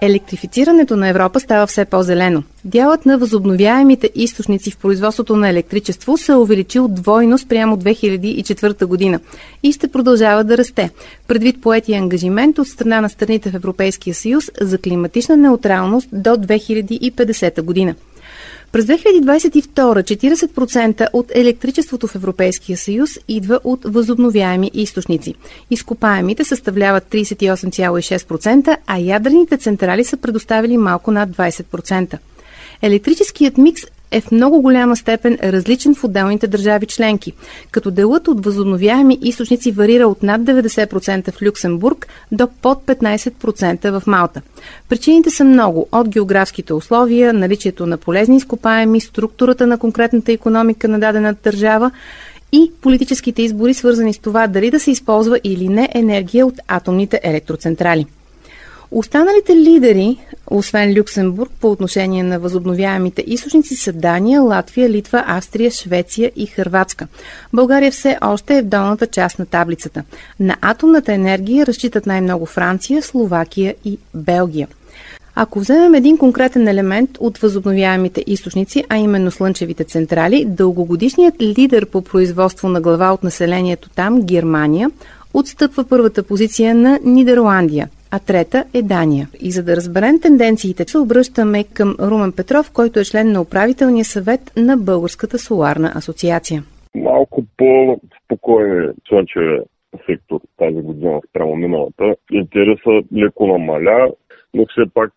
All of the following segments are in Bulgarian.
Електрифицирането на Европа става все по-зелено. Дялът на възобновяемите източници в производството на електричество се е увеличил двойно спрямо 2004 година и ще продължава да расте, предвид поетия ангажимент от страна на страните в Европейския съюз за климатична неутралност до 2050 година. През 2022 40% от електричеството в Европейския съюз идва от възобновяеми източници. Изкопаемите съставляват 38,6%, а ядрените централи са предоставили малко над 20%. Електрическият микс е в много голяма степен различен в отделните държави членки, като делът от възобновяеми източници варира от над 90% в Люксембург до под 15% в Малта. Причините са много от географските условия, наличието на полезни изкопаеми, структурата на конкретната економика на дадена държава и политическите избори, свързани с това дали да се използва или не енергия от атомните електроцентрали. Останалите лидери, освен Люксембург, по отношение на възобновяемите източници са Дания, Латвия, Литва, Австрия, Швеция и Хърватска. България все още е в долната част на таблицата. На атомната енергия разчитат най-много Франция, Словакия и Белгия. Ако вземем един конкретен елемент от възобновяемите източници, а именно слънчевите централи, дългогодишният лидер по производство на глава от населението там, Германия, отстъпва първата позиция на Нидерландия – а трета е Дания. И за да разберем тенденциите, се обръщаме към Румен Петров, който е член на управителния съвет на Българската соларна асоциация. Малко по-спокоен е слънчевия сектор тази година спрямо миналата. Интересът леко намаля, но все пак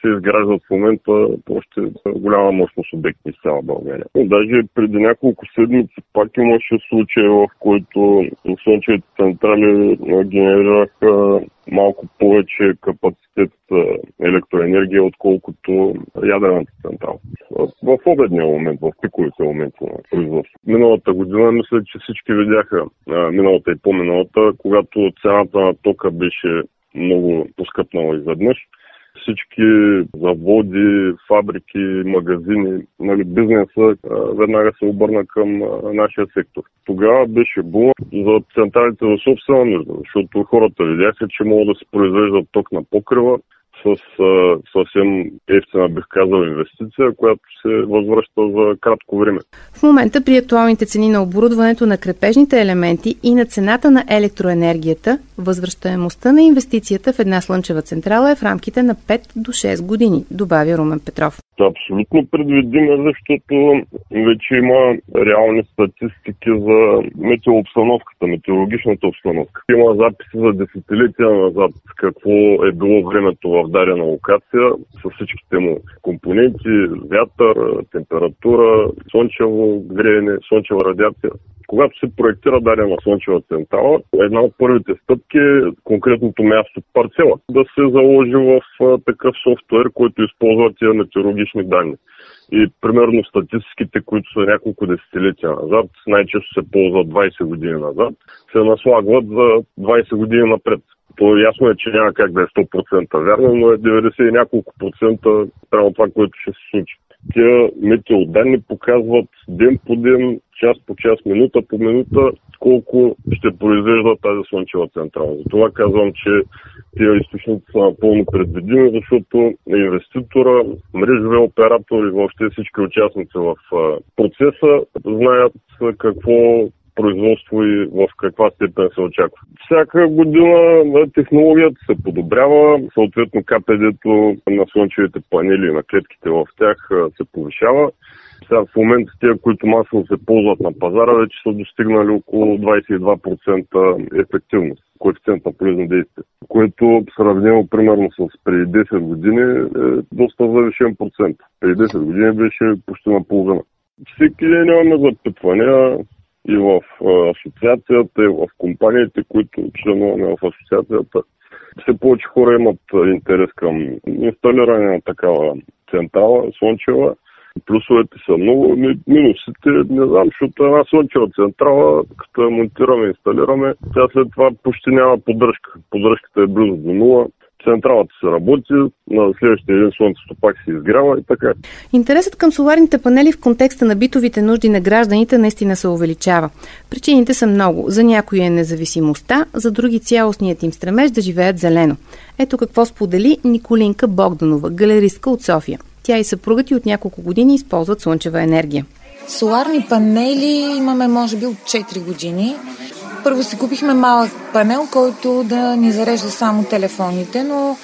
се изграждат в момента още голяма мощност обекти в цяла България. Но даже преди няколко седмици пак имаше случаи, в които слънчевите централи генерираха малко повече капацитет електроенергия, отколкото ядрената централа. В обедния момент, в пиковите моменти на производство. Миналата година, мисля, че всички видяха, миналата и по-миналата, когато цената на тока беше много поскъпнала изведнъж. Всички заводи, фабрики, магазини, нали, бизнеса веднага се обърна към нашия сектор. Тогава беше бум за централите за собствена нужда, защото хората видяха, че могат да се произвеждат ток на покрива, с а, съвсем ефтина, бих казал, инвестиция, която се възвръща за кратко време. В момента при актуалните цени на оборудването на крепежните елементи и на цената на електроенергията, възвръщаемостта на инвестицията в една слънчева централа е в рамките на 5 до 6 години, добавя Румен Петров. Е абсолютно предвидима, защото вече има реални статистики за метеообстановката, метеорологичната обстановка. Има записи за десетилетия назад какво е било времето в дадена локация с всичките му компоненти, вятър, температура, слънчево греене, слънчева радиация. Когато се проектира дадена слънчева централа, една от първите стъпки е конкретното място парцела. Да се заложи в такъв софтуер, който използва тия метеорологични данни. И примерно статистиките, които са няколко десетилетия назад, най-често се ползват 20 години назад, се наслагват за 20 години напред. То ясно е, че няма как да е 100% вярно, но е 90 и няколко процента прямо това, което ще се случи. Тия метеоданни показват ден по ден, час по час, минута по минута, колко ще произвежда тази слънчева централа. Затова казвам, че тия източници са напълно предвидими, защото инвеститора, мрежови оператори въобще всички участници в процеса знаят какво производство и в каква степен се очаква. Всяка година технологията се подобрява, съответно КПД-то на слънчевите панели на клетките в тях се повишава. Сега в момента тия, които масово се ползват на пазара, вече са достигнали около 22% ефективност, коефициент на полезно действие, което сравнено примерно с преди 10 години е доста завишен процент. Преди 10 години беше почти на половина. Всеки ден имаме запитвания, и в асоциацията, и в компаниите, които членуваме в асоциацията. Все повече хора имат интерес към инсталиране на такава централа, слънчева. Плюсовете са много, минусите не знам, защото една слънчева централа, като я монтираме, инсталираме, тя след това почти няма поддръжка. Поддръжката е близо до нула централата се работи, на следващия ден слънцето пак се изгрява и така. Интересът към соларните панели в контекста на битовите нужди на гражданите наистина се увеличава. Причините са много. За някои е независимостта, за други цялостният им стремеж да живеят зелено. Ето какво сподели Николинка Богданова, галеристка от София. Тя и съпругът и от няколко години използват слънчева енергия. Соларни панели имаме може би от 4 години. Първо си купихме малък панел, който да ни зарежда само телефоните, но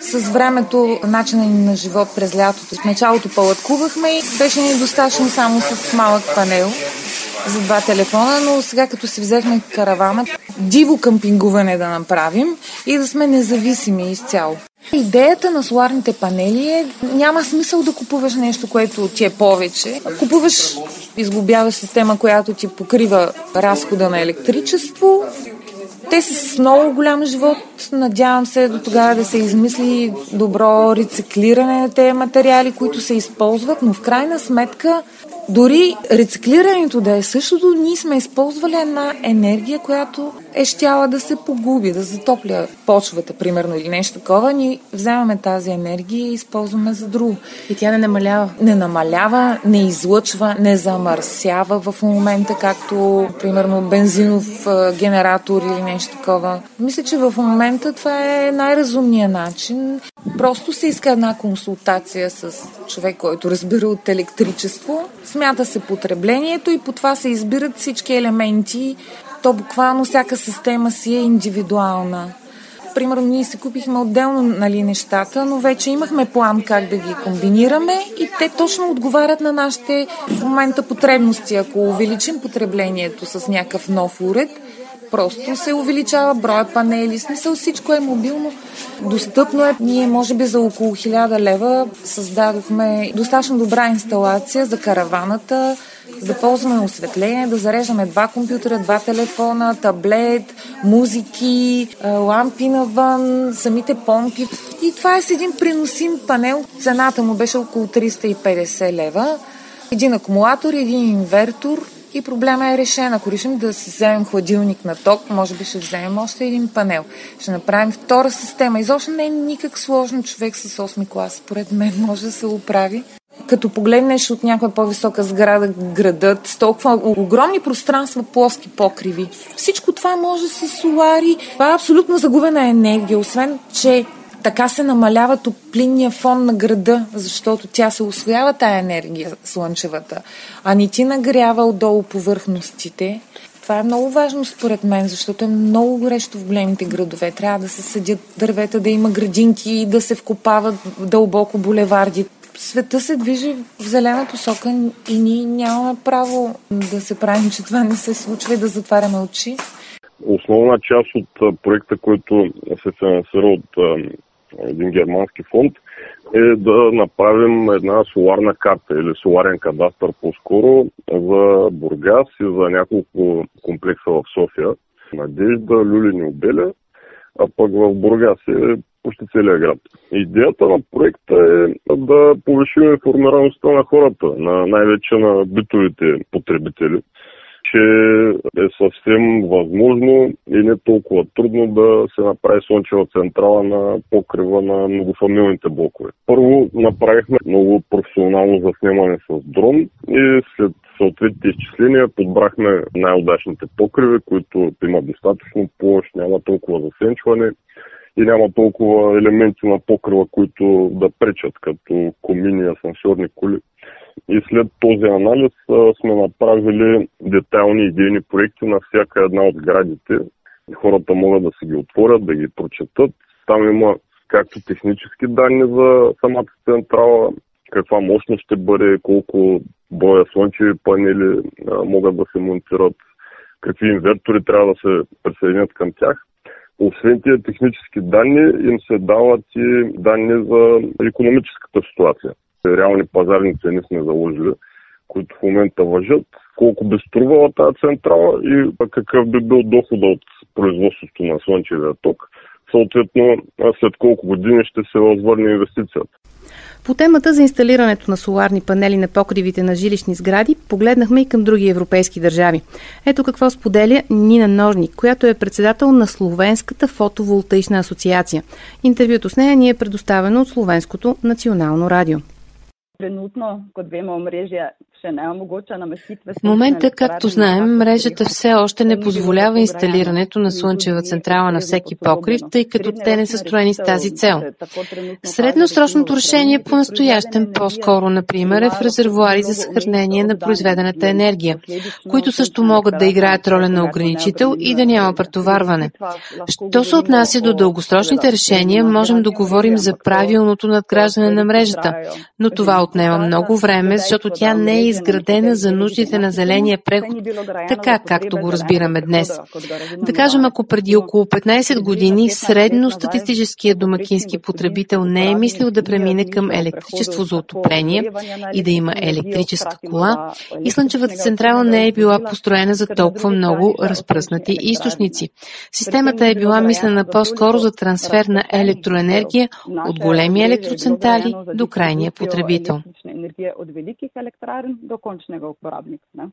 с времето, начина ни на живот през лятото, в началото палаткувахме и беше ни достатъчно само с малък панел за два телефона, но сега като си взехме каравана, диво къмпингуване да направим и да сме независими изцяло. Идеята на соларните панели е няма смисъл да купуваш нещо, което ти е повече. Купуваш, изглобяваш система, която ти покрива разхода на електричество. Те са с много голям живот. Надявам се до тогава да се измисли добро рециклиране на тези материали, които се използват, но в крайна сметка дори рециклирането да е същото, ние сме използвали една енергия, която е щяла да се погуби, да затопля почвата, примерно, или нещо такова. Ние вземаме тази енергия и използваме за друго. И тя не намалява? Не намалява, не излъчва, не замърсява в момента, както, примерно, бензинов генератор или нещо такова. Мисля, че в момента това е най-разумният начин. Просто се иска една консултация с човек, който разбира от електричество. Смята се потреблението и по това се избират всички елементи. То буквално всяка система си е индивидуална. Примерно ние си купихме отделно нали, нещата, но вече имахме план как да ги комбинираме и те точно отговарят на нашите в момента потребности. Ако увеличим потреблението с някакъв нов уред, Просто се увеличава броя панели, смисъл всичко е мобилно. Достъпно е. Ние може би за около 1000 лева създадохме достатъчно добра инсталация за караваната, да ползваме осветление, да зареждаме два компютъра, два телефона, таблет, музики, лампи навън, самите помпи. И това е с един приносим панел. Цената му беше около 350 лева. Един акумулатор, един инвертор, и проблема е решен. Ако решим да си вземем хладилник на ток, може би ще вземем още един панел. Ще направим втора система. Изобщо не е никак сложно човек с 8 клас. Според мен може да се оправи. Като погледнеш от някаква по-висока сграда градът, с толкова огромни пространства, плоски покриви. Всичко това може с солари. Това е абсолютно загубена енергия, освен, че така се намалява топлинния фон на града, защото тя се освоява тая енергия, слънчевата, а не ти нагрява отдолу повърхностите. Това е много важно според мен, защото е много горещо в големите градове. Трябва да се съдят дървета, да има градинки, да се вкопават дълбоко булеварди. Света се движи в зелена посока и ние нямаме право да се правим, че това не се случва и да затваряме очи. Основна част от проекта, който се финансира от един германски фонд, е да направим една соларна карта или соларен кадастър по-скоро за Бургас и за няколко комплекса в София. Надежда, Люлин и Обеля, а пък в Бургас е почти целият град. Идеята на проекта е да повишим информираността на хората, на най-вече на битовите потребители, че е съвсем възможно и не толкова трудно да се направи слънчева централа на покрива на многофамилните блокове. Първо направихме много професионално заснемане с дрон и след съответните изчисления подбрахме най-удачните покриви, които имат достатъчно площ, няма толкова засенчване и няма толкова елементи на покрива, които да пречат, като комини, асансьорни коли. И след този анализ сме направили детайлни идейни проекти на всяка една от градите. Хората могат да си ги отворят, да ги прочетат. Там има както технически данни за самата централа, каква мощност ще бъде, колко броя слънчеви панели могат да се монтират, какви инвертори трябва да се присъединят към тях. Освен тези технически данни, им се дават и данни за економическата ситуация. Реални пазарни цени сме заложили, които в момента въжат, колко би струвала тази централа и какъв би бил дохода от производството на слънчевия ток съответно след колко години ще се възвърне инвестицията. По темата за инсталирането на соларни панели на покривите на жилищни сгради погледнахме и към други европейски държави. Ето какво споделя Нина Ножник, която е председател на Словенската фотоволтаична асоциация. Интервюто с нея ни е предоставено от Словенското национално радио. Trenutno, kot vemo, omrežje В момента, както знаем, мрежата все още не позволява инсталирането на слънчева централа на всеки покрив, тъй като те не са строени с тази цел. Средносрочното решение по настоящем по-скоро, например, е в резервуари за съхранение на произведената енергия, които също могат да играят роля на ограничител и да няма претоварване. Що се отнася до дългосрочните решения, можем да говорим за правилното надграждане на мрежата, но това отнема много време, защото тя не е изградена за нуждите на зеления преход, така както го разбираме днес. Да кажем, ако преди около 15 години средно статистическия домакински потребител не е мислил да премине към електричество за отопление и да има електрическа кола, и слънчевата централа не е била построена за толкова много разпръснати източници. Системата е била мислена по-скоро за трансфер на електроенергия от големи електроцентрали до крайния потребител до кончнega uporabnika. Ne?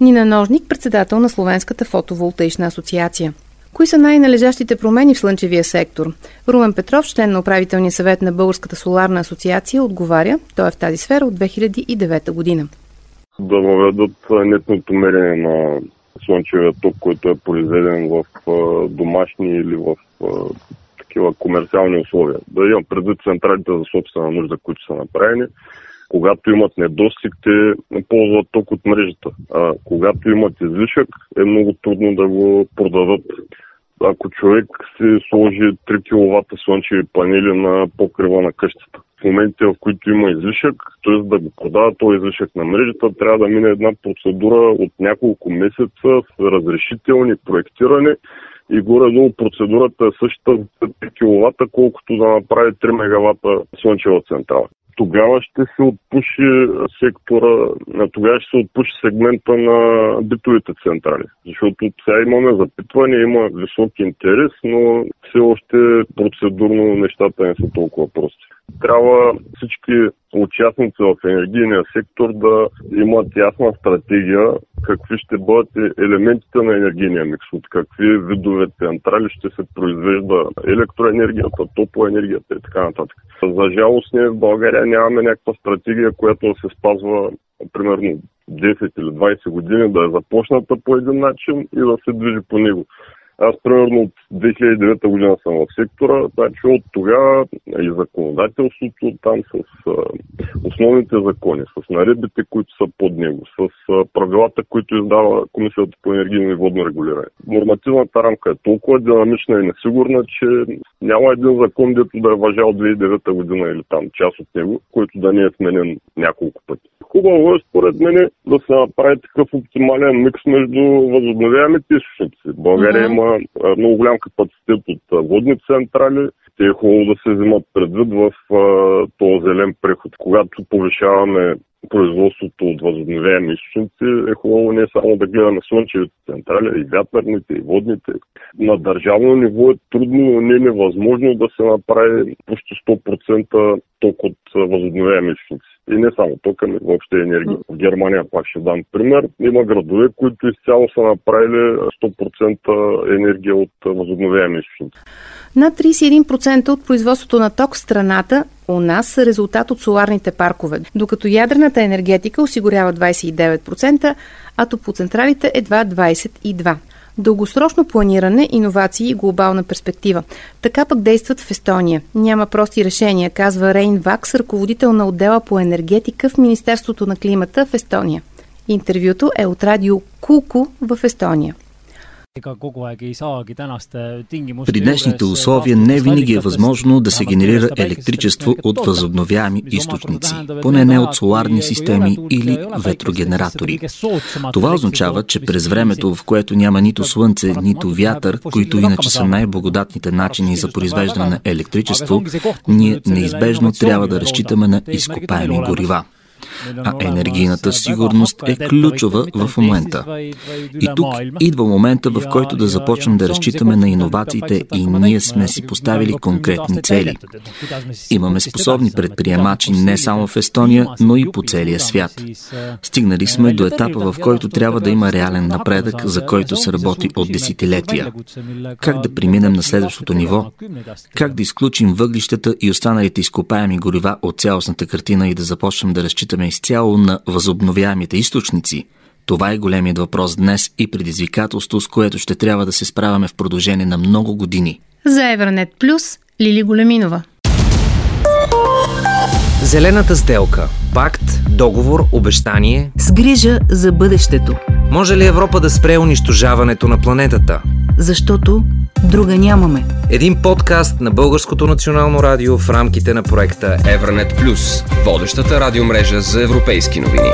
Нина Ножник, председател на Словенската фотоволтаична асоциация. Кои са най-належащите промени в слънчевия сектор? Румен Петров, член на управителния съвет на Българската соларна асоциация, отговаря. Той е в тази сфера от 2009 година. Да въведат нетното мерене на слънчевия ток, който е произведен в домашни или в такива комерциални условия. Да имам предвид централите за собствена нужда, които са направени, когато имат недостиг, те ползват ток от мрежата. А когато имат излишък, е много трудно да го продадат. Ако човек си сложи 3 кВт слънчеви панели на покрива на къщата, в моментите, в които има излишък, т.е. да го продава този излишък на мрежата, трябва да мине една процедура от няколко месеца с разрешителни, проектиране и горе-долу процедурата е същата за 3 кВт, колкото да направи 3 МВт слънчева централа тогава ще се отпуши сектора, тогава ще се отпуши сегмента на битовите централи. Защото сега имаме запитване, има висок интерес, но все още процедурно нещата не са толкова прости. Трябва всички участници в енергийния сектор да имат ясна стратегия какви ще бъдат елементите на енергийния микс, от какви видове централи ще се произвежда електроенергията, топлоенергията и така нататък. За жалост ние в България нямаме някаква стратегия, която се спазва примерно 10 или 20 години, да е започната по един начин и да се движи по него. Аз примерно от 2009 година съм в сектора, значи от тогава и законодателството там с основните закони, с наредбите, които са под него, с правилата, които издава Комисията по енергийно и водно регулиране. Нормативната рамка е толкова динамична и несигурна, че няма един закон, дето да е въжал 2009 година или там част от него, който да не е сменен няколко пъти. Хубаво е, според мен, да се направи такъв оптимален микс между възобновяемите източници. България mm-hmm. има много голям капацитет от водни централи. Те е хубаво да се вземат предвид в този зелен преход. Когато повишаваме производството от възобновяеми източници, е хубаво не само да гледаме слънчевите централи, и вятърните, и водните. На държавно ниво е трудно, но не е невъзможно да се направи почти 100% ток от възобновяеми източници. И не само ток, ами въобще енергия. В Германия, пак ще дам пример, има градове, които изцяло са направили 100% енергия от възобновяеми източници. Над 31% от производството на ток в страната у нас са резултат от соларните паркове, докато ядрената енергетика осигурява 29%, а топоцентралите едва 22%. Дългосрочно планиране, иновации и глобална перспектива. Така пък действат в Естония. Няма прости решения, казва Рейн Вакс, ръководител на отдела по енергетика в Министерството на климата в Естония. Интервюто е от радио Куку в Естония. При днешните условия не винаги е възможно да се генерира електричество от възобновяеми източници, поне не от соларни системи или ветрогенератори. Това означава, че през времето, в което няма нито слънце, нито вятър, които иначе са най-благодатните начини за произвеждане на електричество, ние неизбежно трябва да разчитаме на изкопаеми горива. А енергийната сигурност е ключова в момента. И тук идва момента, в който да започнем да разчитаме на иновациите и ние сме си поставили конкретни цели. Имаме способни предприемачи не само в Естония, но и по целия свят. Стигнали сме до етапа, в който трябва да има реален напредък, за който се работи от десетилетия. Как да преминем на следващото ниво? Как да изключим въглищата и останалите изкопаеми горива от цялостната картина и да започнем да разчитаме изцяло на възобновяемите източници? Това е големият въпрос днес и предизвикателство, с което ще трябва да се справяме в продължение на много години. За Евранет Плюс Лили Големинова. Зелената сделка. Пакт, договор, обещание. С грижа за бъдещето. Може ли Европа да спре унищожаването на планетата? Защото друга нямаме. Един подкаст на Българското национално радио в рамките на проекта Евранет Плюс, водещата радиомрежа за европейски новини.